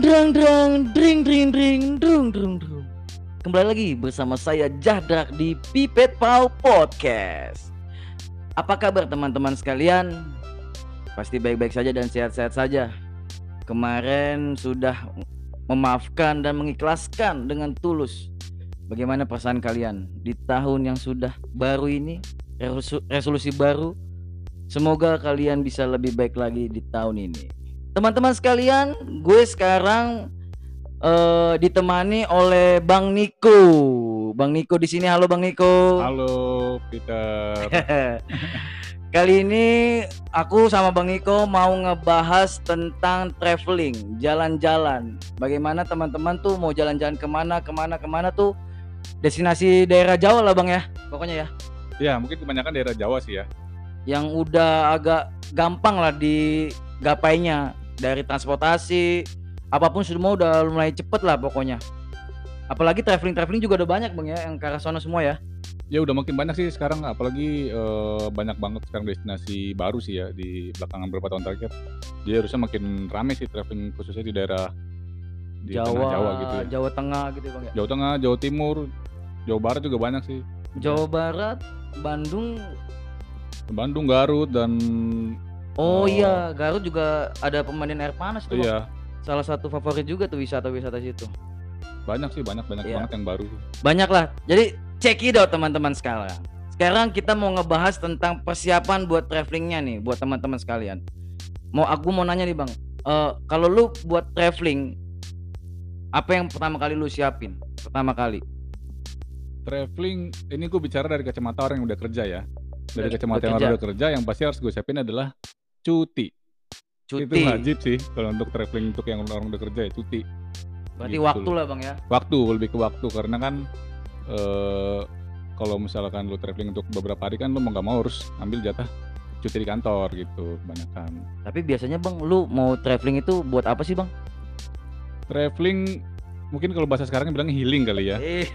Drang drang dring dring dring drung drung drung. Kembali lagi bersama saya Jahdak di Pipet Pau Podcast. Apa kabar teman-teman sekalian? Pasti baik-baik saja dan sehat-sehat saja. Kemarin sudah memaafkan dan mengikhlaskan dengan tulus. Bagaimana perasaan kalian di tahun yang sudah baru ini, resolu- resolusi baru? Semoga kalian bisa lebih baik lagi di tahun ini. Teman-teman sekalian, gue sekarang eh, ditemani oleh Bang Niko. Bang Niko di sini. Halo Bang Niko. Halo Peter. Kali ini aku sama Bang Niko mau ngebahas tentang traveling, jalan-jalan. Bagaimana teman-teman tuh mau jalan-jalan ke mana, ke mana, ke mana tuh destinasi daerah Jawa lah Bang ya, pokoknya ya. ya mungkin kebanyakan daerah Jawa sih ya. Yang udah agak gampang lah digapainya dari transportasi, apa pun semua udah mulai cepet lah pokoknya. Apalagi traveling-traveling juga udah banyak Bang ya, yang ke arah sana semua ya. Ya udah makin banyak sih sekarang apalagi eh, banyak banget sekarang destinasi baru sih ya di belakangan beberapa tahun terakhir. Jadi harusnya makin rame sih traveling khususnya di daerah di Jawa, tengah Jawa gitu ya. Jawa Tengah gitu ya Bang ya. Jawa Tengah, Jawa Timur, Jawa Barat juga banyak sih. Jawa Barat, Bandung. Bandung, Garut dan Oh Oh. iya, Garut juga ada pemandian air panas tuh. Bang. iya Salah satu favorit juga tuh wisata-wisata situ. banyak sih banyak banyak Iya. banget yang baru. Banyak lah. Jadi check it out teman-teman sekarang. Sekarang kita mau ngebahas tentang persiapan buat travelingnya nih, buat teman-teman sekalian. Mau aku mau nanya nih bang, Eh kalau lu buat traveling, apa yang pertama kali lu siapin? Pertama kali. Traveling ini gue bicara dari kacamata orang yang udah kerja ya. Dari kacamata yang udah kerja yang pasti harus gue siapin adalah cuti. Itu Cuti. wajib sih kalau untuk traveling untuk yang orang udah kerja ya cuti. Berarti gitu. waktu lah bang ya. Waktu lebih ke waktu karena kan eh kalau misalkan lu traveling untuk beberapa hari kan lu mau nggak mau harus ambil jatah cuti di kantor gitu kebanyakan. Tapi biasanya bang, lu mau traveling itu buat apa sih bang? Traveling mungkin kalau bahasa sekarang bilangnya healing kali ya. Iya.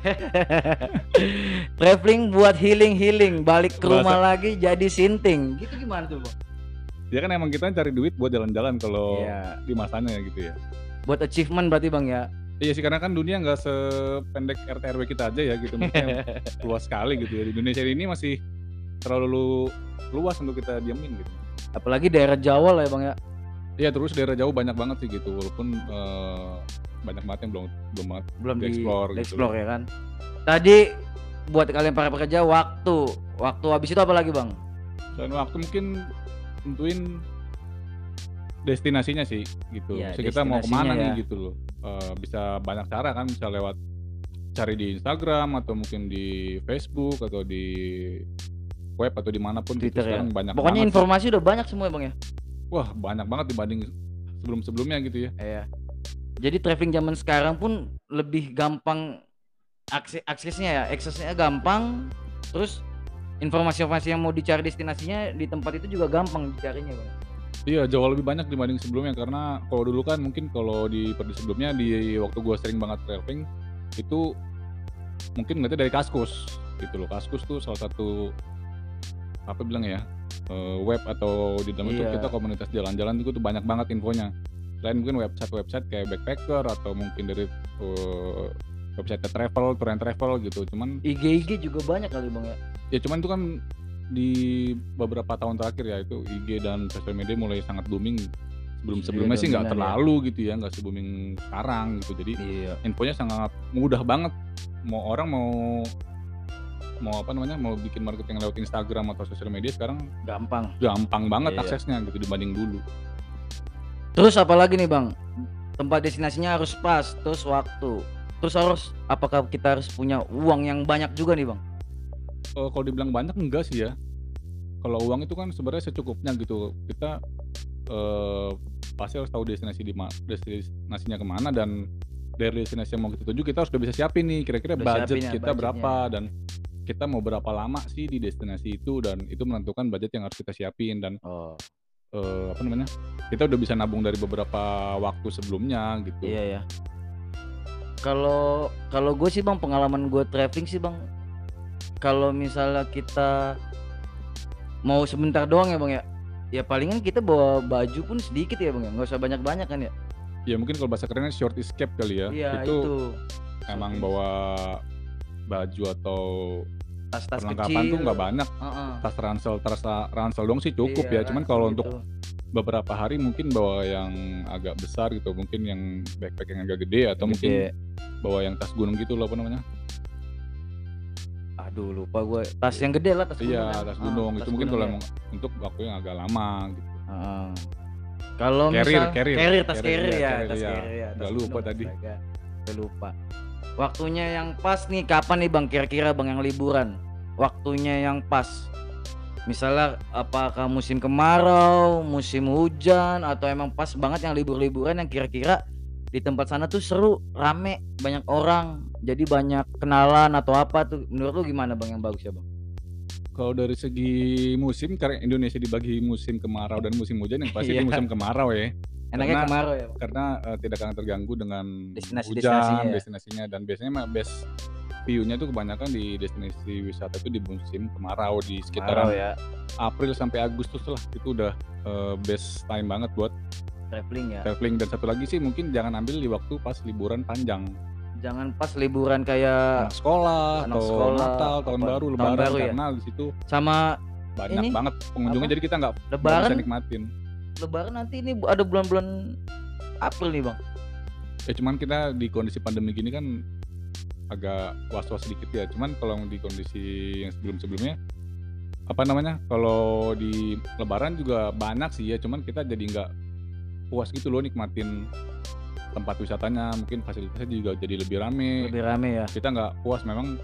traveling buat healing healing, balik ke Bahasa- rumah lagi jadi sinting. Gitu gimana tuh bang? Ya kan emang kita cari duit buat jalan-jalan kalau Iya. di masanya gitu ya. Buat achievement berarti bang ya. Iya sih karena kan dunia nggak sependek RT RW kita aja ya gitu maksudnya luas sekali gitu ya. Di Indonesia ini masih terlalu luas untuk kita diamin gitu. Apalagi daerah Jawa lah ya bang ya. Iya terus daerah jauh banyak banget sih gitu walaupun eh, banyak banget yang belum belum belum di Di-explore di gitu. explore ya kan. Tadi buat kalian para pekerja waktu, waktu habis itu apa lagi bang? dan waktu mungkin tentuin destinasinya sih gitu. Jadi kita mau ke mana destinasinya nih ya. gitu loh. Eh, bisa banyak cara kan bisa lewat cari di Instagram atau mungkin di Facebook atau di web atau di mana pun gitu. Twitter ya. Sekarang banyak Pokoknya banget sih. informasi udah banyak semua ya bang ya. Wah banyak banget dibanding sebelum-sebelumnya gitu ya. Iya. Jadi traveling zaman sekarang pun lebih gampang akses aksesnya ya, aksesnya gampang. Terus informasi-informasi yang mau dicari destinasinya di tempat itu juga gampang dicarinya bang. Iya jauh lebih banyak dibanding sebelumnya karena kalau dulu kan mungkin kalau di periode sebelumnya di waktu gua sering banget traveling itu mungkin ngeliatnya dari Kaskus gitu loh. Kaskus tuh salah satu apa bilang ya eh, web atau di dalam itu Iya. kita komunitas jalan-jalan itu tuh banyak banget infonya. Selain mungkin website-website kayak backpacker atau mungkin dari eh, website travel, tour and travel gitu. Cuman IG-IG juga banyak kali bang ya. Ya cuman itu kan di beberapa tahun terakhir ya itu IG dan sosial media mulai sangat booming sebelum sebelumnya sih nggak dominan ya. terlalu gitu ya nggak se booming sekarang gitu jadi Iya. infonya sangat mudah banget mau orang mau mau apa namanya mau bikin marketing lewat Instagram atau sosial media sekarang Gampang. gampang banget Iya. aksesnya gitu dibanding dulu Terus apa lagi nih bang? Tempat destinasinya harus pas, terus waktu. Terus harus apakah kita harus punya uang yang banyak juga nih bang? Eh, kalau dibilang banyak enggak sih ya kalau uang itu kan sebenarnya secukupnya gitu kita eh, pasti harus tahu destinasi di destinasinya ke mana dan dari destinasi yang mau kita tuju kita harus udah bisa siapin nih kira-kira budget siapin ya, kita budgetnya. berapa dan kita mau berapa lama sih di destinasi itu dan itu menentukan budget yang harus kita siapin dan Oh eh, apa namanya kita udah bisa nabung dari beberapa waktu sebelumnya gitu iya ya. Kalau kalau gue sih bang pengalaman gue traveling sih bang. Kalau misalnya kita mau sebentar doang ya bang ya. Ya palingan kita bawa baju pun sedikit ya bang ya. Nggak usah banyak-banyak kan ya. Ya mungkin kalau bahasa kerennya short escape kali ya. Iya itu, itu. emang bawa baju atau tas-tas perlengkapan kecil. tuh nggak banyak. Heeh. Tas ransel, tas ransel dong sih cukup Iya, ya. Cuman kalau gitu. untuk beberapa hari mungkin bawa yang agak besar gitu, mungkin yang backpack yang agak gede atau mungkin Gede. bawa yang tas gunung gitu loh apa namanya? Aduh lupa gue tas yang gede lah tas gunung Iya, kan. tas Ah, gunung. tas itu mungkin gunung kalau ya. emang untuk waktu yang agak lama gitu. Heeh. Kalau Carrier, misal carrier. tas Carrier, carrier iya, ya, carrier, tas iya. carrier ya. Udah tas lupa gunung, tadi. Udah lupa. Waktunya yang pas nih kapan nih Bang kira-kira Bang yang liburan? Waktunya yang pas. Misalnya apakah musim kemarau, musim hujan atau emang pas banget yang libur-liburan yang kira-kira di tempat sana tuh seru, rame, banyak orang, jadi banyak kenalan atau apa tuh? Menurut lu gimana Bang yang bagus ya Bang? Kalau dari segi musim, karena Indonesia dibagi musim kemarau dan musim hujan, yang pasti Iya. itu musim kemarau ya. Enaknya Karena- kemarau ya Bang? Karena eh, tidak akan terganggu dengan Destinasi-destinasinya hujan, ya? destinasinya dan biasanya mah best view-nya tuh kebanyakan di destinasi wisata itu di musim kemarau di Kemarau sekitaran ya, April sampai Agustus lah itu udah eh, best time banget buat traveling ya. traveling. Dan satu lagi sih mungkin jangan ambil di waktu pas liburan panjang. Jangan pas liburan kayak anak sekolah anak atau sekolah, Natal tahun apa, baru tahun lebaran baru ya? karena di situ sama banyak Ini, banget pengunjungnya apa? jadi kita nggak lebaran bisa nikmatin. Lebaran nanti ini ada bulan-bulan April nih bang. Ya cuman kita di kondisi pandemi gini kan agak was-was sedikit ya. Cuman kalau di kondisi yang sebelum-sebelumnya apa namanya kalau di lebaran juga banyak sih ya. Cuman kita jadi nggak puas gitu loh nikmatin tempat wisatanya. Mungkin fasilitasnya juga jadi lebih rame. Lebih rame ya. Kita nggak puas memang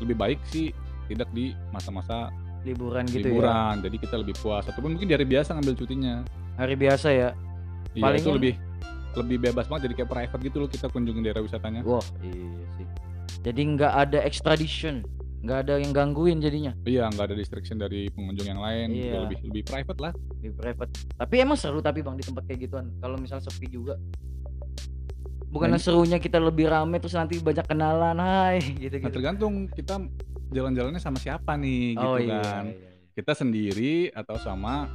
lebih baik sih tidak di masa-masa liburan gitu ya. liburan. Jadi kita lebih puas. Ataupun mungkin di hari biasa ngambil cutinya. Hari biasa ya? Iya itu Palingan- lebih lebih bebas banget. Jadi kayak private gitu loh kita kunjungin daerah wisatanya. Wah iya sih. Jadi nggak ada extradition nggak ada yang gangguin jadinya Iya, nggak ada distraction dari pengunjung yang lain, Iya. lebih lebih private lah. di private tapi emang seru tapi bang di tempat kayak gituan kalau misal sepi juga bukan Nah, serunya kita lebih rame terus nanti banyak kenalan hai gitu Nah, gitu tergantung kita jalan-jalannya sama siapa nih gitu oh iya, kan. iya, iya. Kita sendiri atau sama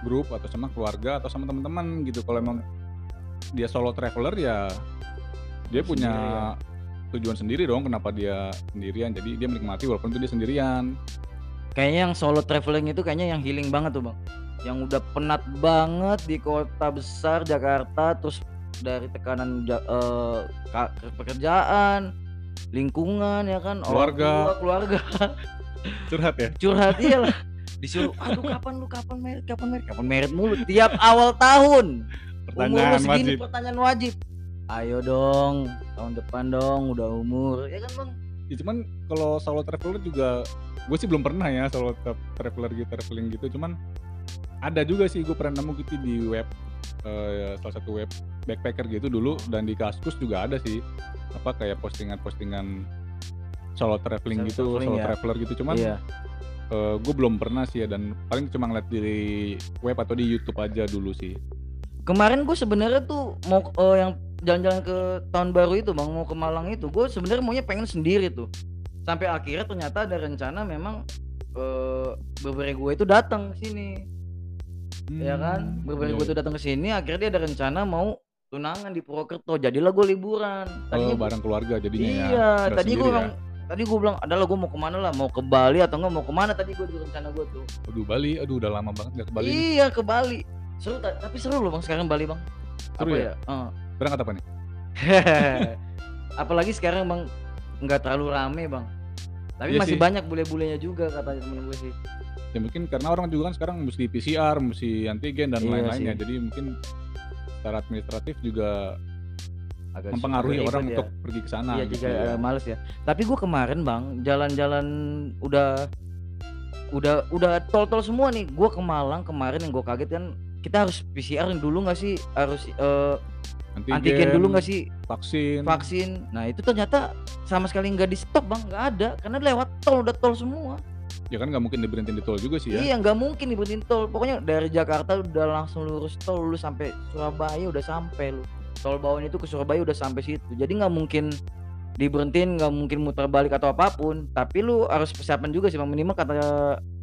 grup atau sama keluarga atau sama teman-teman gitu. Kalau emang dia solo traveler ya dia punya ya. Tujuan sendiri dong kenapa dia sendirian. Jadi dia menikmati walaupun itu dia sendirian. kayaknya yang solo traveling itu kayaknya yang healing banget tuh bang yang udah penat banget di kota besar Jakarta terus dari tekanan ja- ka- pekerjaan lingkungan ya kan Keluarga. tua, keluarga Curhat ya. curhat iyalah disuruh aduh kapan lu kapan merit kapan merit kapan merit mulu tiap awal tahun umur Pertanyaan segini wajib. pertanyaan wajib ayo dong tahun depan dong udah umur. Ya kan bang? Ya, cuman kalau solo traveler juga gue sih belum pernah ya solo tra- traveler gitu traveling gitu. Cuman ada juga sih gue pernah nemu gitu di web eh, salah satu web backpacker gitu dulu. Dan di Kaskus juga ada sih apa kayak postingan-postingan solo traveling Solo gitu traveling solo ya. traveler gitu. Cuman iya. gue belum pernah sih ya. Dan paling cuma ngeliat di web atau di YouTube aja dulu sih. Kemarin gue sebenarnya tuh mau eh, yang jalan-jalan ke tahun baru itu bang mau ke Malang itu gue sebenarnya maunya pengen sendiri tuh. Sampai akhirnya ternyata ada rencana memang eh beberapa gue itu datang sini. Ya kan? Hmm, beberapa iya, gue tuh datang ke sini akhirnya dia ada rencana mau tunangan di Purwokerto. Jadilah gue liburan. Oh, tadinya gua- bareng keluarga jadinya ya? Iya Nggak tadi gue bilang tadi gue bilang adalah gue mau ke mana lah? Mau ke Bali atau enggak mau ke mana tadi gue di rencana gue tuh. Ya. aduh Bali? Aduh udah lama banget gak ke Bali nih. iya ke Bali. Seru ta- tapi seru loh bang sekarang Bali bang. Seru apa ya? ya? Heeh. Berangkat apa nih Apalagi sekarang bang nggak terlalu rame bang. Tapi Iya masih sih. banyak bule-bulenya juga katanya temen gue sih. ya mungkin karena orang juga kan sekarang mesti PCR, mesti antigen dan Iya lain-lainnya. Jadi mungkin secara administratif juga Agak mempengaruhi orang ya. untuk pergi ke sana. Iya gitu juga ya. eh, males ya. Tapi gue kemarin bang jalan-jalan udah udah udah tol-tol semua nih. Gue ke Malang kemarin yang gue kaget kan kita harus PCR dulu nggak sih harus eh, antigen dulu nggak sih Vaksin. vaksin. Nah itu ternyata sama sekali nggak di stop bang nggak ada karena lewat tol udah tol semua. Ya kan nggak mungkin diberhentiin di tol juga sih ya. Iya nggak mungkin diberhentiin tol. Pokoknya dari Jakarta udah langsung lurus tol lu sampai Surabaya udah sampai lu. Tol bawahnya itu ke Surabaya udah sampai situ. Jadi nggak mungkin diberhentiin, nggak mungkin muter balik atau apa pun. Tapi lu harus persiapan juga sih, Bang. minimal kata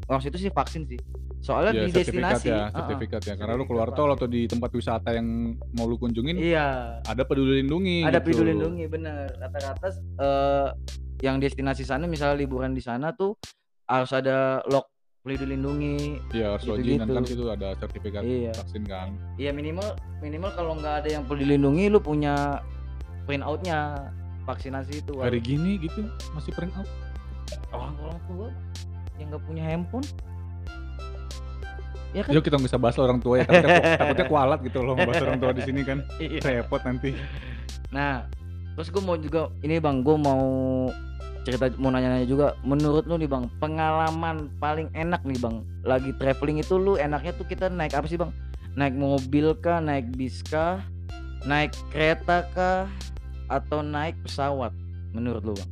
orang situ sih vaksin sih. Soalnya Iya, di sertifikat destinasi, ya, sertifikat ya. Karena lu keluar tol atau di tempat wisata yang mau lu kunjungin Iya. ada peduli lindungi Ada gitu. peduli lindungi bener. Rata-rata eh yang destinasi sana misalnya liburan di sana tuh harus ada log peduli lindungi. Iya, harus login dan kan situ ada sertifikat Iya. vaksin kan. Iya minimal minimal kalau nggak ada yang peduli lindungi lu punya print outnya vaksinasi itu. Hari gini gitu masih print out. orang-orang tua yang nggak punya handphone. Ya kan? Yuk kita nggak bisa bahas orang tua ya, takutnya, takutnya kualat gitu loh bahas orang tua di sini kan. Iya. Repot nanti. Nah, terus gue mau juga ini bang, gue mau cerita mau nanya-nanya juga. Menurut lu nih bang, pengalaman paling enak nih bang, lagi traveling itu lu enaknya tuh kita naik apa sih bang? Naik mobil kah, naik bis kah, naik kereta kah, atau naik pesawat? Menurut lu bang?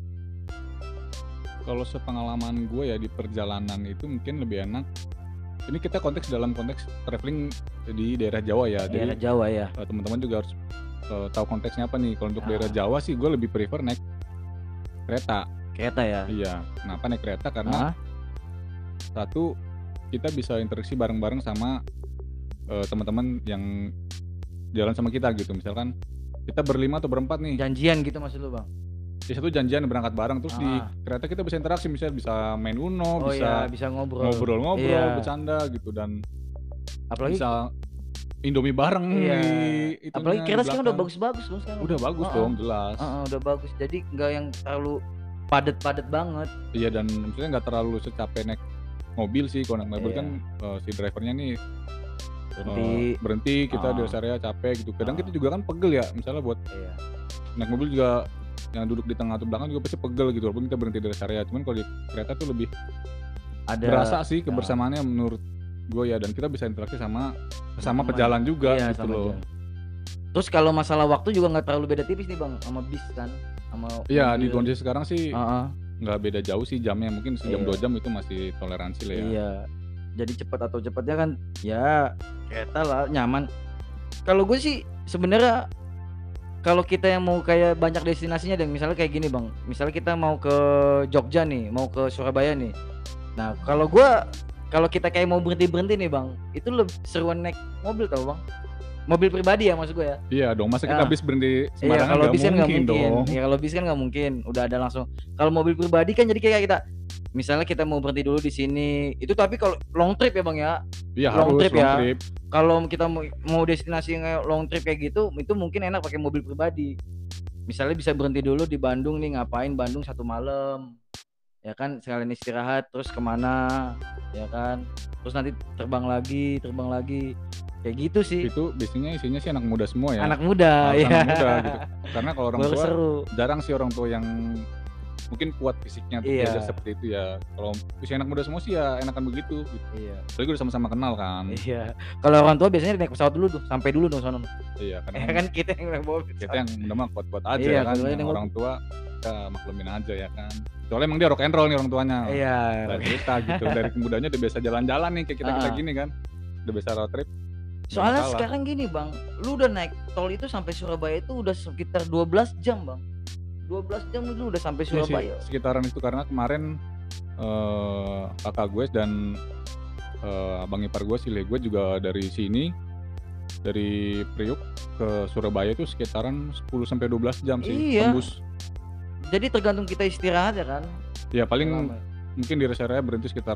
Kalau sepengalaman gue ya di perjalanan itu mungkin lebih enak. Ini kita konteks dalam konteks traveling di daerah Jawa ya. Daerah Jadi Jawa ya. eh, teman-teman juga harus eh, tahu konteksnya apa nih. Kalau untuk Ah. daerah Jawa sih gue lebih prefer naik kereta. Kereta ya. Iya. Kenapa naik kereta? Karena Ah, satu kita bisa interaksi bareng-bareng sama eh, teman-teman yang jalan sama kita gitu. Misalkan kita berlima atau berempat nih. janjian gitu maksud lu bang? Di satu janjian berangkat bareng terus di Ah. kereta kita bisa interaksi misalnya bisa main Uno, Oh bisa iya, bisa ngobrol. ngobrol-ngobrol, Iya. bercanda gitu dan Apalagi bisa Indomie bareng Iya. di apalagi di kereta sekarang udah bagus-bagus loh sekarang. Udah bagus Heeh. dong, jelas. Heeh, udah bagus. Jadi nggak yang terlalu padet-padet banget. Iya dan maksudnya nggak terlalu secapek naik mobil sih. Kalau naik mobil Iya. kan eh, si drivernya nih Berhenti. eh, berhenti, kita di Ah. rest area capek gitu. Kadang Ah. kita juga kan pegel ya, misalnya buat Iya. naik mobil juga yang duduk di tengah atau belakang juga pasti pegel gitu walaupun kita berhenti rest area. Cuman kalau di kereta tuh lebih Ada berasa sih kebersamaannya menurut gue ya dan kita bisa interaksi sama sama pejalan juga Iya, gitu loh. jalan. Terus kalau masalah waktu juga nggak terlalu beda tipis nih bang, sama bis kan, sama Iya di kondisi sekarang sih Heeh, nggak beda jauh sih jamnya mungkin sejam Iya. dua jam itu masih toleransi lah ya. Iya. Jadi cepat atau cepatnya kan, ya kereta lah nyaman. Kalau gue sih sebenarnya kalau kita yang mau kayak banyak destinasinya dan misalnya kayak gini bang, misalnya kita mau ke Jogja nih, mau ke Surabaya nih. Nah kalau gua kalau kita kayak mau berhenti berhenti nih bang, itu lebih seruan naik mobil tau bang. Mobil pribadi ya maksud gue ya. Iya dong masa kita Ah. habis berhenti Iya sembarangan kalau nggak bis kan nggak mungkin, mungkin. dong. Iya kalau bis kan nggak mungkin. Udah ada langsung. Kalau mobil pribadi kan jadi kayak kita, misalnya kita mau berhenti dulu di sini. Itu tapi kalau long trip ya bang ya. Iya long harus trip long ya. trip. Kalau kita mau mau destinasi yang long trip kayak gitu, itu mungkin enak pakai mobil pribadi. Misalnya bisa berhenti dulu di Bandung nih ngapain Bandung satu malam, ya kan sekalian istirahat terus ke mana, ya kan. Terus nanti terbang lagi, terbang lagi, kayak gitu sih. Itu biasanya isinya sih anak muda semua ya. Anak muda, Harus ya. anak muda gitu. Karena kalau orang Baru tua seru. jarang sih orang tua yang mungkin kuat fisiknya Iya. diajak seperti itu ya. Kalau usia anak muda semua sih ya enakan begitu. Gitu. Iya. Apalagi udah sama-sama kenal kan. Iya. Kalau orang tua biasanya naik pesawat dulu tuh, sampai dulu dong sono. Iya kan. Ya kan kita yang naik bawa kita yang udah mah kuat-kuat aja Iya, ya kan. Yang orang tua kita maklumin aja ya kan. Soalnya emang dia rock and roll nih orang tuanya. Iya. Dari kita gitu dari mudanya udah biasa jalan-jalan nih kayak kita kita Ah. gini kan. Udah biasa road trip. Soalnya sekarang gini bang, lu udah naik tol itu sampai Surabaya itu udah sekitar 12 jam bang. 12 jam lu udah sampai Iya sih, Surabaya. sekitaran itu karena kemarin eh kakak gue dan eh, abang ipar gue si gue juga dari sini dari Priuk ke Surabaya itu sekitaran 10 sampai 12 jam sih Iya. tembus. Jadi tergantung kita istirahat ya kan. Ya paling Lama. mungkin di rest area berhenti sekitar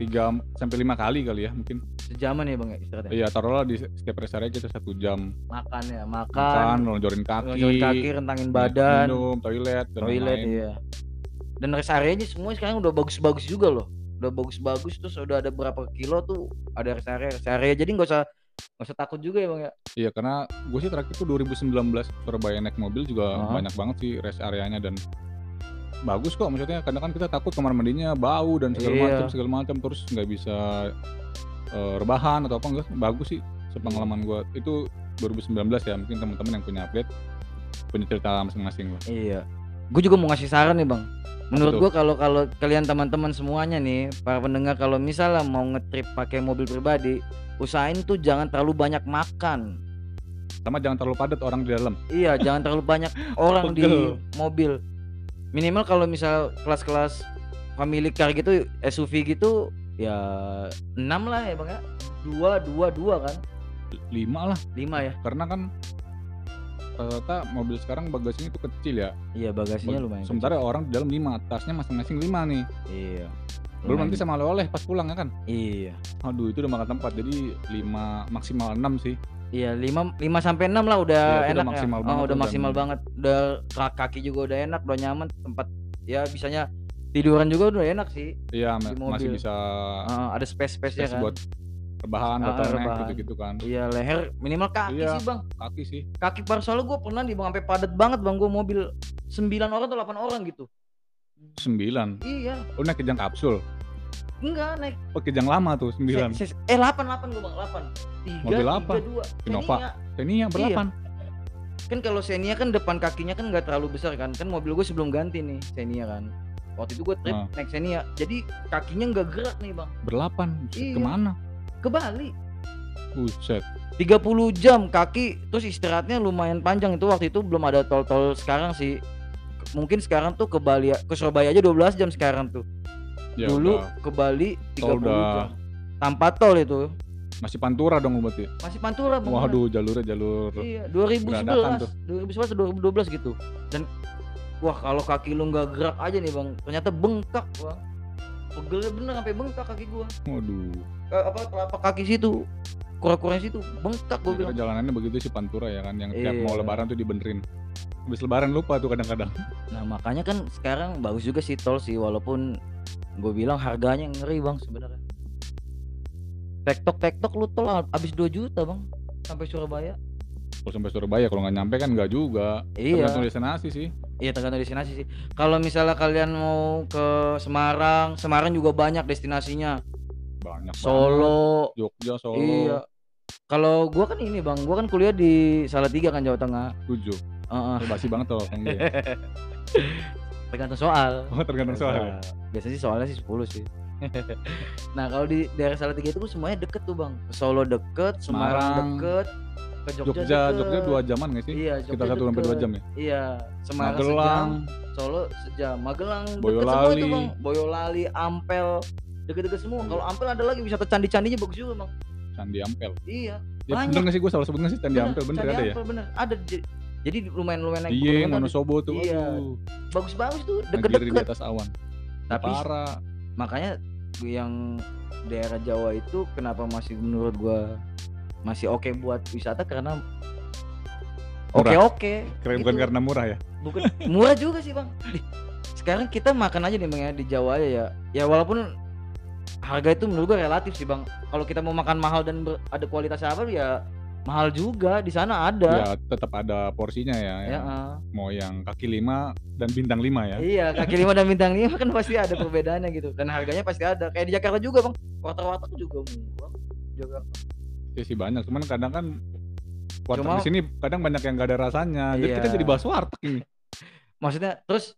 3 sampai 5 kali kali ya mungkin. Sejaman ya bang ya istirahatnya. Iya taruhlah di setiap rest area kita satu jam. Makan ya, Makan, makan. lonjorin kaki, Ngelonjorin kaki, rentangin badan, minum, toilet, dan toilet lain-lain. iya. Dan rest areanya semua sekarang udah bagus-bagus juga loh. Udah bagus-bagus terus udah ada berapa kilo tuh ada rest area, rest area. Jadi nggak usah nggak usah takut juga ya bang ya. Iya karena gue sih terakhir itu 2019 Surabaya naik mobil juga Aha. banyak banget sih rest areanya dan bagus kok maksudnya kadang kan kita takut kamar mandinya bau dan segala Iya. macam segala macam terus nggak bisa eh, rebahan atau apa enggak bagus sih sepengalaman gue itu 2019 ya mungkin teman-teman yang punya update punya cerita masing-masing lah Iya. Gue juga mau ngasih saran nih bang. Menurut gue kalau kalau kalian teman-teman semuanya nih para pendengar kalau misalnya mau ngetrip pakai mobil pribadi, usahain tuh jangan terlalu banyak makan. sama jangan terlalu padat orang di dalam Iya, jangan terlalu banyak orang di mobil. Minimal kalau misal kelas-kelas family car gitu, SUV gitu, ya enam lah ya bang ya. Dua dua dua kan? Lima lah. Lima ya? Karena kan rata-rata mobil sekarang bagasinya itu kecil ya. Iya bagasinya Bag- lumayan sementara orang di dalam lima tasnya masing-masing lima nih. Kecil. iya. Belum nanti sama oleh-oleh pas pulang ya kan? Iya. Aduh itu udah makan tempat jadi lima maksimal enam sih Iya lima lima sampai enam lah udah Iya, udah enak maksimal ya. banget Oh, udah maksimal banget. Udah ka- kaki juga udah enak, udah nyaman, tempat ya bisanya tiduran juga udah enak sih. iya masih bisa Heeh, ada space space ya kan. buat rebahan Ah, bottleneck rebahan. gitu-gitu kan Iya leher minimal kaki Iya. sih bang. kaki sih Kaki par soalnya gue pernah di bang sampai padat banget bang gue mobil 9 orang atau 8 orang gitu. sembilan Iya, lu naik kejang kapsul enggak naik. oh kejang lama tuh sembilan. Se- se- eh 8 8 gue bang 8. 3 Mobil apa? 3 2. Innova. ini yang berlapan. Kan kalau Xenia kan depan kakinya kan nggak terlalu besar kan. Kan mobil gue sebelum ganti nih Xenia kan. Waktu itu gue trip Ah. naik Xenia. Jadi kakinya nggak gerak nih bang. Buset, Iya. ke mana? Ke Bali. Buset. 30 jam kaki terus istirahatnya lumayan panjang. Itu waktu itu belum ada tol-tol sekarang sih. Mungkin sekarang tuh ke Bali ke Surabaya aja 12 jam sekarang tuh ya dulu udah. ke Bali 30 Tol udah. jam tanpa tol itu masih pantura dong berarti masih pantura Bang. waduh jalurnya jalur Iya, Beradakan 2011, tuh. 2011 2012 gitu. Dan wah kalau kaki lu nggak gerak aja nih bang, ternyata bengkak bang. Pegelnya bener sampai bengkak kaki gua. waduh Eh, apa telapak kaki situ, kura-kuranya situ bengkak gua Kira bilang. jalanannya begitu sih pantura ya kan yang tiap mau Iya. lebaran tuh dibenerin habis lebaran lupa tuh kadang-kadang Nah makanya kan sekarang bagus juga sih tol sih, walaupun gue bilang harganya ngeri bang sebenarnya. Tektok tektok lu tol abis 2 juta bang sampai Surabaya. kalau sampai Surabaya kalau nggak nyampe kan nggak juga Iya. tergantung destinasi sih Iya tergantung destinasi sih. Kalau misalnya kalian mau ke Semarang, Semarang juga banyak destinasinya. banyak banget. Solo, Jogja Solo iya. Kalau gua kan ini bang, gua kan kuliah di Salatiga kan Jawa Tengah. tujuh Heeh. Oh, basi banget tuh orang dia tergantung soal. oh tergantung soal ya? Biasanya sih soalnya sih 10 sih. nah kalau di daerah Salatiga itu semuanya deket tuh bang. Solo deket, Semarang, Semarang. deket, ke Jogja, Jogja deket. Jogja dua jaman nggak sih Iya, sekitar Jogja satu sampai dua jam ya Iya, Semarang Magelang sejam, Solo sejam, Magelang deket Boyolali. semua itu bang. Boyolali, Ampel, deket-deket semua. Iya. Kalau Ampel ada lagi wisata candi-candinya bagus juga bang. Candi Ampel Iya, ya Banyak. bener nggak sih gue salah sebut nggak sih Candi Bener, Ampel bener Candi ada ya Ampel, bener. Ada jadi lumayan lumayan naik iya. Wonosobo tuh. Iya, aduh bagus-bagus tuh Negeri di deket-deket. atas awan. Tapi parah. makanya yang daerah Jawa itu kenapa masih menurut gua masih oke buat wisata karena oke oke keren gitu. bukan karena murah ya? Bukan. Murah juga sih bang. Sekarang kita makan aja nih bang ya di Jawa aja ya. Ya walaupun harga itu menurut gua relatif sih bang. Kalau kita mau makan mahal dan ada kualitasnya apa ya mahal juga di sana ada. Ya tetap ada porsinya ya, ya, ah. mau yang kaki lima dan bintang lima ya. Iya kaki lima dan bintang lima kan pasti ada perbedaannya gitu. Dan harganya pasti ada. Kayak di Jakarta juga bang. Warteg-warteg juga murah juga ya sih banyak. Cuman kadang kan warteg Cuma- di sini kadang banyak yang gak ada rasanya. Jadi kita Iya. jadi bahas warteg ini. Maksudnya terus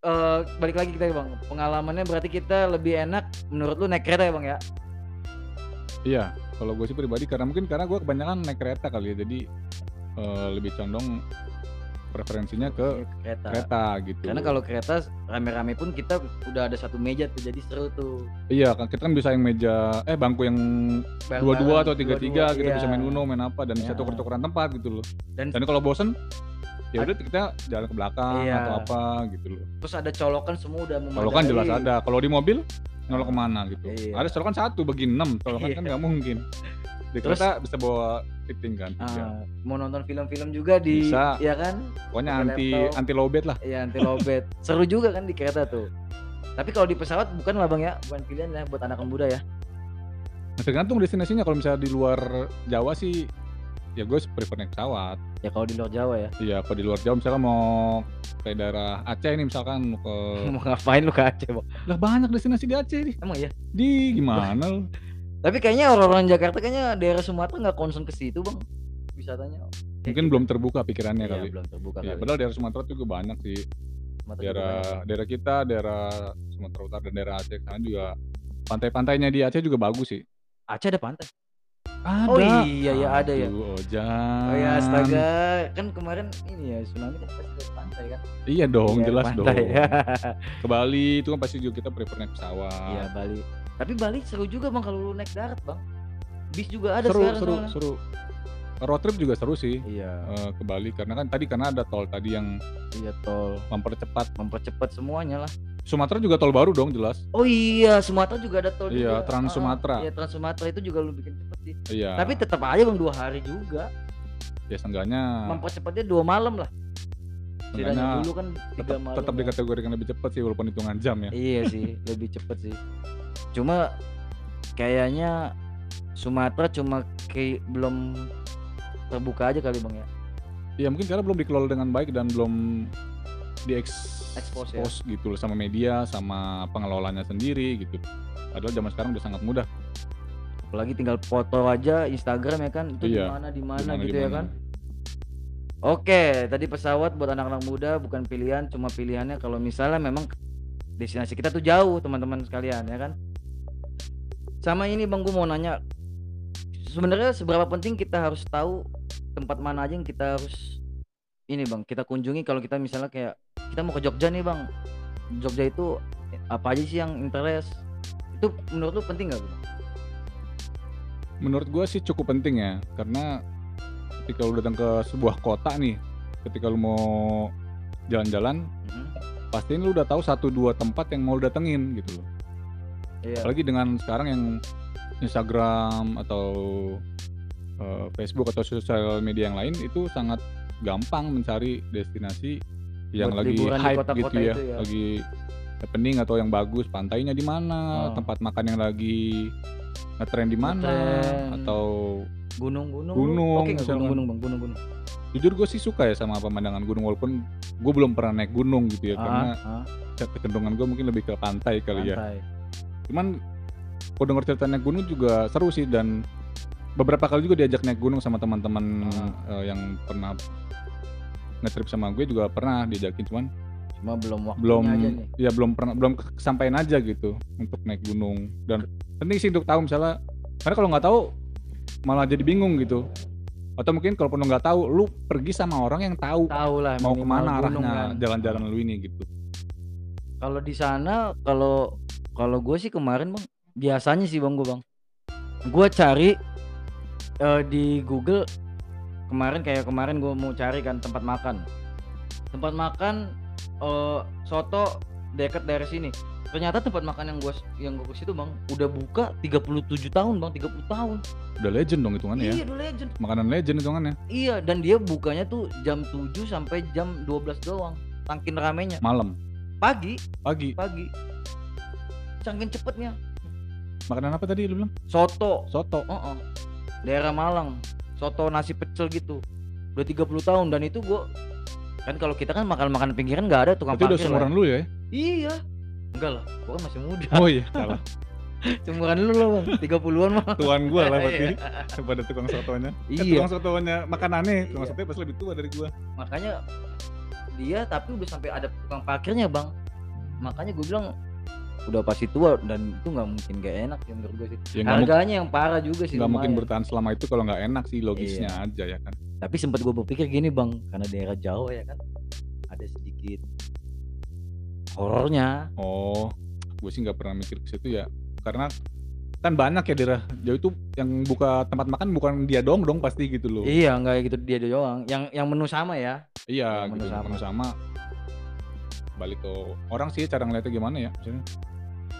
eh, balik lagi kita bang. Pengalamannya berarti kita lebih enak menurut lu naik kereta ya bang ya? Iya kalau gue sih pribadi karena mungkin karena gue kebanyakan naik kereta kali ya jadi eh, lebih condong preferensinya ke kereta. kereta gitu Karena kalau kereta rame-rame pun kita udah ada satu meja tuh jadi seru tuh. iya kan kita kan bisa yang meja eh bangku yang dua dua atau tiga tiga kita iya. bisa main uno main apa dan bisa Iya. tuker-tukeran tempat gitu loh Dan dan kalau bosen ya udah kita jalan ke belakang Iya. atau apa gitu loh terus ada colokan semua udah memadai. Kalau kan jelas ada. Kalau di mobil nolak ke mana gitu. Iya. Ada colokan satu bagi enam. Colokan kan Iya. nggak mungkin. Di Terus- kereta bisa bawa fitting kan. Ya. mau nonton film-film juga di Bisa. ya kan? Pokoknya anti laptop. anti lowbat lah. Iya anti lowbat. seru juga kan di kereta tuh. Tapi kalau di pesawat bukan lah bang ya, bukan pilihan ya buat anak muda ya. Nah, tergantung destinasinya. Kalau misalnya di luar Jawa sih, ya gue prefer naik pesawat. Ya kalau di luar Jawa ya. Iya, kalau di luar Jawa misalnya mau ke daerah Aceh ini misalkan mau ke mau ngapain lu ke Aceh bang? lah banyak destinasi di Aceh nih. Emang ya? Di gimana lu? Tapi kayaknya orang-orang Jakarta kayaknya daerah Sumatera nggak concern ke situ bang wisatanya. Mungkin belum terbuka pikirannya Iya, kali. belum terbuka Iya, kali. padahal daerah Sumatera juga banyak sih. Sumatera daerah daerah kita daerah Sumatera Utara dan daerah Aceh sana juga pantai-pantainya di Aceh juga bagus sih Aceh ada pantai. Ada Oh iya ya ada ya. Ojan Oh ya astaga, kan kemarin ini ya tsunami kan pasti dari pantai kan. iya dong Iya, jelas pantai. dong ke Bali itu kan pasti juga kita prefer naik pesawat Iya Bali. Tapi Bali seru juga bang kalau lu naik darat bang. Bis juga ada seru sekarang. seru soalnya. seru road trip juga seru sih Iya, eh, ke Bali karena kan tadi karena ada tol tadi yang iya tol mempercepat mempercepat semuanya lah. Sumatera juga tol baru dong jelas Oh iya, Sumatera juga ada tol Iya, juga. Trans Ah, Sumatera. Iya, Trans Sumatera itu juga lu bikin cepet sih. iya Tapi tetap aja bang dua hari juga. ya seenggaknya Mempercepatnya dua malam lah. Setidaknya dulu kan tiga tetap malam. tetap ya. dikategorikan lebih cepat sih walaupun hitungan jam ya Iya sih, lebih cepet sih. Cuma kayaknya Sumatera cuma kayak belum terbuka aja kali bang ya. ya mungkin karena belum dikelola dengan baik dan belum diekspos Expose ya. gitu loh sama media sama pengelolanya sendiri gitu padahal zaman sekarang udah sangat mudah Apalagi tinggal foto aja Instagram ya kan, itu di Iya, mana di mana Dimana- gitu ya di mana. kan. Oke, tadi pesawat buat anak-anak muda bukan pilihan, cuma pilihannya kalau misalnya memang destinasi kita tuh jauh teman-teman sekalian ya kan. Sama ini bang, gue mau nanya, sebenarnya seberapa penting kita harus tahu tempat mana aja yang kita harus ini bang, kita kunjungi kalau kita misalnya kayak kita mau ke Jogja nih bang, Jogja itu apa aja sih yang interest? Itu menurut lu penting nggak? Bang? menurut gua sih cukup penting ya karena ketika lu datang ke sebuah kota nih ketika lu mau jalan-jalan Mhm. pastiin lu udah tahu satu dua tempat yang mau lu datengin gitu loh Iya. apalagi dengan sekarang yang Instagram atau eh, Facebook atau sosial media yang lain itu sangat gampang mencari destinasi yang lagi hype kota-kota gitu ya, ya. lagi happening atau yang bagus pantainya di mana Oh. tempat makan yang lagi ngetren di mana atau Gunung-gunung. Gunung, Oke misalkan. gunung-gunung bang, gunung-gunung. jujur gue sih suka ya sama pemandangan gunung walaupun gue belum pernah naik gunung gitu ya karena Ah, ah, kecenderungan gue mungkin lebih ke pantai kali ya pantai. cuman kalau denger cerita naik gunung juga seru sih dan beberapa kali juga diajak naik gunung sama teman-teman Ah. eh, yang pernah ngetrip sama gue juga pernah diajakin cuman Cuma belum waktunya belum aja nih. ya belum pernah belum kesampaian aja gitu untuk naik gunung dan penting sih untuk tahu misalnya karena kalau nggak tahu malah jadi bingung gitu atau mungkin kalaupun lo nggak tahu lu pergi sama orang yang tahu Tahu lah mau ke mana arahnya kan. jalan-jalan lu ini gitu Kalau di sana kalau kalau gue sih kemarin bang biasanya sih bang gue bang gue cari eh, di Google kemarin kayak kemarin gue mau cari kan tempat makan. Tempat makan eh, soto dekat dari sini. Ternyata tempat makan yang gue yang gue ke situ bang udah buka 37 tahun bang 30 tahun. Udah legend dong hitungannya ya. Iya udah legend. Makanan legend hitungannya. Iya dan dia bukanya tuh jam 7 sampai jam 12 doang tangkin ramenya. Malam. Pagi. Pagi. Pagi. Saking cepetnya. Makanan apa tadi lu bilang? Soto. Soto. Heeh. daerah Malang soto nasi pecel gitu. Udah 30 tahun dan itu gua kan kalau kita kan makan makan pinggiran nggak ada tukang itu udah parkir seumuran lu ya? Iya. Enggak lah gua kan masih muda. Oh iya salah. Seumuran lu lah bang. 30-an mah. Tuan gua lah berarti. Iya. daripada tukang sotonya. Eh, iya. tukang sotonya makanannya tukang Iya. sotonya pasti lebih tua dari gua. Makanya dia tapi udah sampai ada tukang parkirnya bang. Makanya gue bilang udah pasti tua dan itu nggak mungkin gak enak ya menurut gue sih. Ya harganya yang parah juga sih nggak mungkin bertahan selama itu kalau nggak enak sih logisnya Iya. aja ya kan? Tapi sempat gue berpikir gini bang karena daerah Jawa ya kan ada sedikit horornya. Oh gue sih nggak pernah mikir ke situ ya. Karena kan banyak ya daerah jauh itu yang buka tempat makan bukan dia dong dong pasti gitu loh. Iya nggak gitu dia doang. Yang yang menu sama ya? Iya yang gitu menu sama. menu sama. Balik ke orang sih cara ngeliatnya gimana ya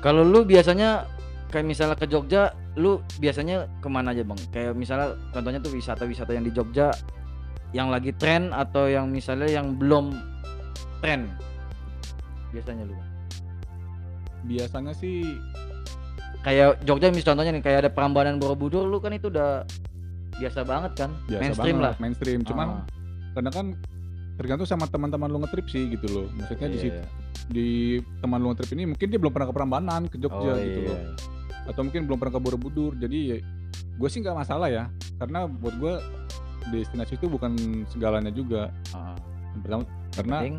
kalau lu biasanya kayak misalnya ke Jogja lu biasanya ke mana aja bang? Kayak misalnya contohnya tuh wisata-wisata yang di Jogja yang lagi tren atau yang misalnya yang belum tren? Biasanya lu Bang? biasanya sih kayak Jogja mis contohnya nih kayak ada Prambanan Borobudur lu kan itu udah biasa banget kan? Biasa mainstream banget, lah. mainstream. Cuman Ah, karena kan tergantung sama teman-teman lu ngetrip sih gitu loh. Maksudnya di iya, situ iya. di teman lu ngetrip ini mungkin dia belum pernah ke Prambanan ke Jogja Oh, gitu iya. loh atau mungkin belum pernah ke Borobudur. Jadi gue sih nggak masalah ya. Karena buat gue destinasi itu bukan segalanya juga. Ah, yang pertama karena penting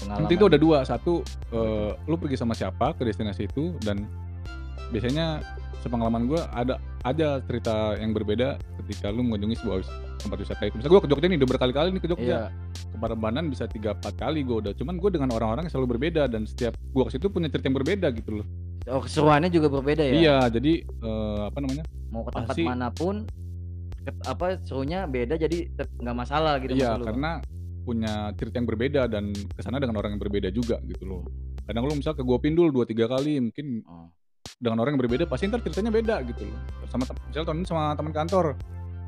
penting itu ada dua. Satu eh, lu pergi sama siapa ke destinasi itu dan biasanya sepengalaman gue ada ada cerita yang berbeda ketika lu mengunjungi sebuah tempat wisata itu. Misalnya gue ke Jogja nih udah berkali-kali nih ke Jogja. Iya ke Prambanan bisa tiga empat kali gue udah cuman gue dengan orang-orang yang selalu berbeda dan setiap gue ke situ punya cerita yang berbeda gitu loh Oh, keseruannya juga berbeda ya. Iya, jadi eh, apa namanya? Mau ke tempat Pasti- mana pun ke- apa serunya beda jadi nggak masalah gitu Iya, karena punya cerita yang berbeda dan ke sana dengan orang yang berbeda juga gitu loh. Kadang lu misal ke gua pindul dua tiga kali, mungkin Oh. dengan orang yang berbeda pasti ntar ceritanya beda gitu loh. Sama misal tahun ini sama teman kantor,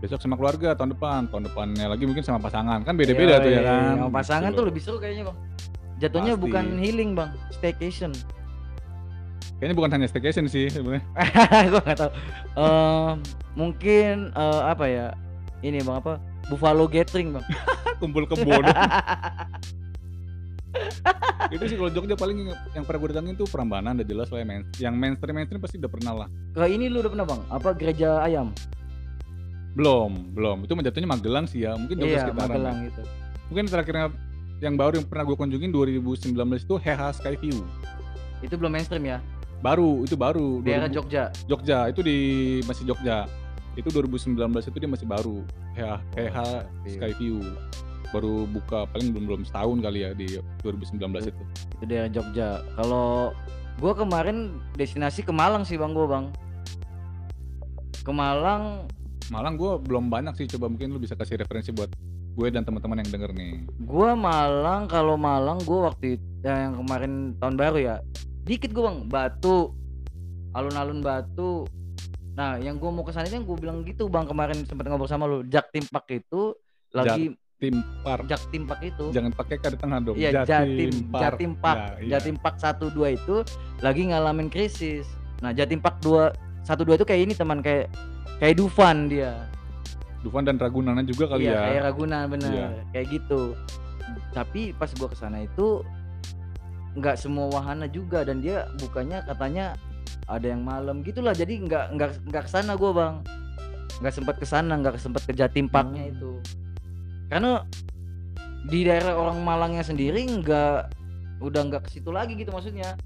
besok sama keluarga, tahun depan, tahun depannya lagi mungkin sama pasangan, kan beda-beda tuh ya kan. Sama pasangan gitu tuh lebih seru kayaknya bang. Jatuhnya Pasti. bukan healing bang, staycation. Kayaknya bukan hanya staycation sih sebenarnya. gue nggak tahu. Em, mungkin eh, apa ya? Ini bang apa? Buffalo gathering bang. Kumpul kebo dong. itu sih kalau Jogja paling yang, yang pernah gue datangin tuh Prambanan udah jelas lah ya main, yang mainstream mainstream pasti udah pernah lah Ke ini lu udah pernah bang? Apa gereja ayam? Belum belum itu jatuhnya Magelang sih ya mungkin Jogja Iya, sekitaran Magelang ya. gitu. mungkin terakhirnya yang baru yang pernah gue kunjungin 2019 itu Heha Skyview Itu belum mainstream ya? baru itu baru Daerah 2000 Jogja. Jogja itu di masih Jogja itu 2019 itu dia masih baru Heha Heha Skyview baru buka paling belum belum setahun kali ya di 2019 itu Itu daerah Jogja. Kalau gua kemarin destinasi ke Malang sih bang gua bang. Ke Malang Malang gue belum banyak sih coba mungkin lu bisa kasih referensi buat gue dan teman-teman yang denger nih. Gua Malang kalau Malang gua waktu itu yang kemarin tahun baru ya dikit gua bang. Batu alun-alun Batu. Nah yang gua mau ke sana yang gua bilang gitu bang kemarin sempat ngobrol sama lu. Jak Timpak itu lagi tim par Jak Timpak itu. Jangan pakai K di tengah dong. Iya Jatim Par. Jatim Pak Ya, iya. Jatim Pak satu dua itu lagi ngalamin krisis. Nah Jatim Pak dua satu dua itu kayak ini teman kayak kayak Dufan dia. Dufan dan Ragunanan juga kali iya, ya. kayak Ragunan bener. Iya. kayak gitu. Tapi pas gua ke sana itu nggak semua wahana juga. Dan dia bukannya katanya ada yang malam. Gitulah jadi nggak nggak nggak ke sana gua bang. Nggak sempat ke sana nggak sempat ke Jatim Parknya Hmm. itu. Karena di daerah orang Malangnya sendiri nggak udah nggak ke situ lagi gitu maksudnya.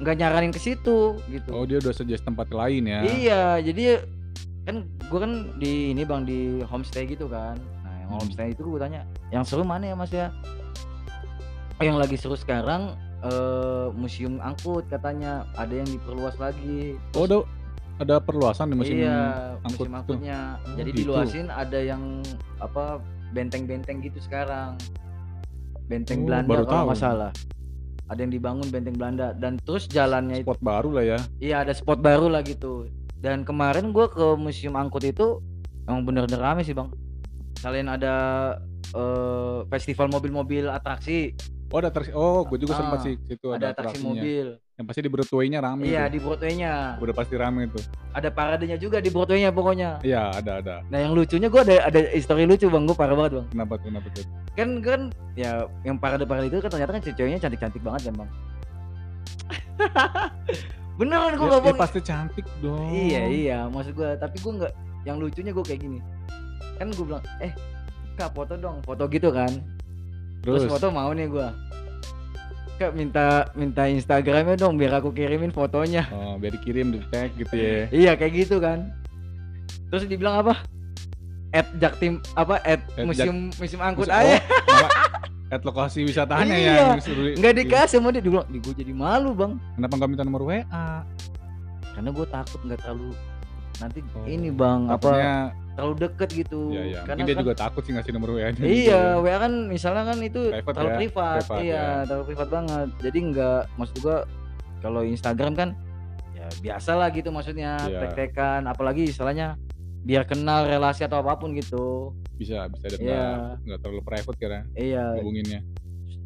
Nggak nyaranin ke situ gitu. Oh dia udah suggest tempat lain ya? Iya, jadi kan gue kan di ini bang di homestay gitu kan. Nah yang Hmm. homestay itu gue tanya, yang seru mana ya mas ya? Yang lagi seru sekarang eh museum angkut katanya ada yang diperluas lagi. oh ada ada perluasan di musim iya, angkut museum angkutnya. Oh, Jadi gitu. diluasin ada yang apa benteng-benteng gitu sekarang. Benteng Oh, Belanda baru kalau nggak salah. Ada yang dibangun benteng Belanda dan terus jalannya itu spot baru lah ya Iya ada spot baru lah gitu. Dan kemarin gua ke museum angkut itu emang bener-bener rame sih bang. Selain ada eh, festival mobil-mobil atraksi, oh ada atraksi oh gue juga Ah, sempat sih situ ada, ada, atraksi atraksinya mobil. yang pasti di Broadway-nya rame Iya tuh. di Broadway-nya. udah pasti rame tuh Ada paradenya juga di Broadway-nya pokoknya. iya ada ada Nah yang lucunya gua ada ada histori lucu bang, gua parah banget bang. kenapa tuh kenapa tuh Kan kan ya yang parade-parade itu kan ternyata kan ceweknya cantik-cantik banget kan bang. Beneran gua ya, ya bohong. pasti cantik dong Iya iya, maksud gua. Tapi gua nggak. Yang lucunya gua kayak gini. Kan gua bilang, eh kak foto dong, foto gitu kan. Terus, terus, foto mau nih gua. Kak minta minta Instagramnya dong biar aku kirimin fotonya. oh, biar dikirim di tag gitu ya Iya kayak gitu kan. Terus dibilang apa? At Jaktim apa? At At museum museum angkut aja. oh, nama- at lokasi wisatanya Iya, ya yang suruh Nggak dikasih sama dia. Bilang, "Ih, gua jadi malu bang. kenapa nggak minta nomor WA Karena gua takut nggak terlalu nanti Oh, ini bang apa Takutnya, terlalu deket gitu. ya ya Karena mungkin dia kan- juga takut sih ngasih nomor WA nya Iya, WA kan misalnya kan itu Private terlalu ya, privat, private iya, ya. terlalu privat banget. Jadi nggak, maksud gua kalau Instagram kan ya biasa lah gitu maksudnya, Iya. tek-tekan, apalagi istilahnya biar kenal relasi atau apa pun gitu. bisa bisa dan Iya. nggak nggak terlalu private karena Iya, hubunginnya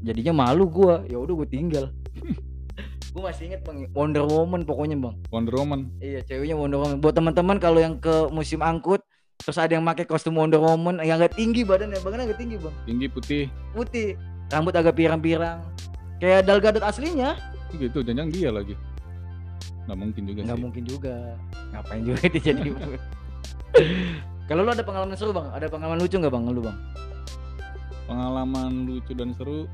jadinya malu gua. Ya udah gua tinggal. gua masih inget bang, Wonder Woman pokoknya bang. Wonder Woman Iya, ceweknya Wonder Woman. Buat teman-teman kalau yang ke musim angkut, terus ada yang pakai kostum Wonder Woman yang agak tinggi badannya, badannya agak tinggi bang. tinggi putih putih rambut agak pirang-pirang kayak Dal Gadot aslinya gitu jangan dia lagi nggak mungkin juga nggak sih mungkin juga ngapain juga dia jadi kalau lu ada pengalaman seru bang? Ada pengalaman lucu nggak bang? Lu bang? Pengalaman lucu dan seru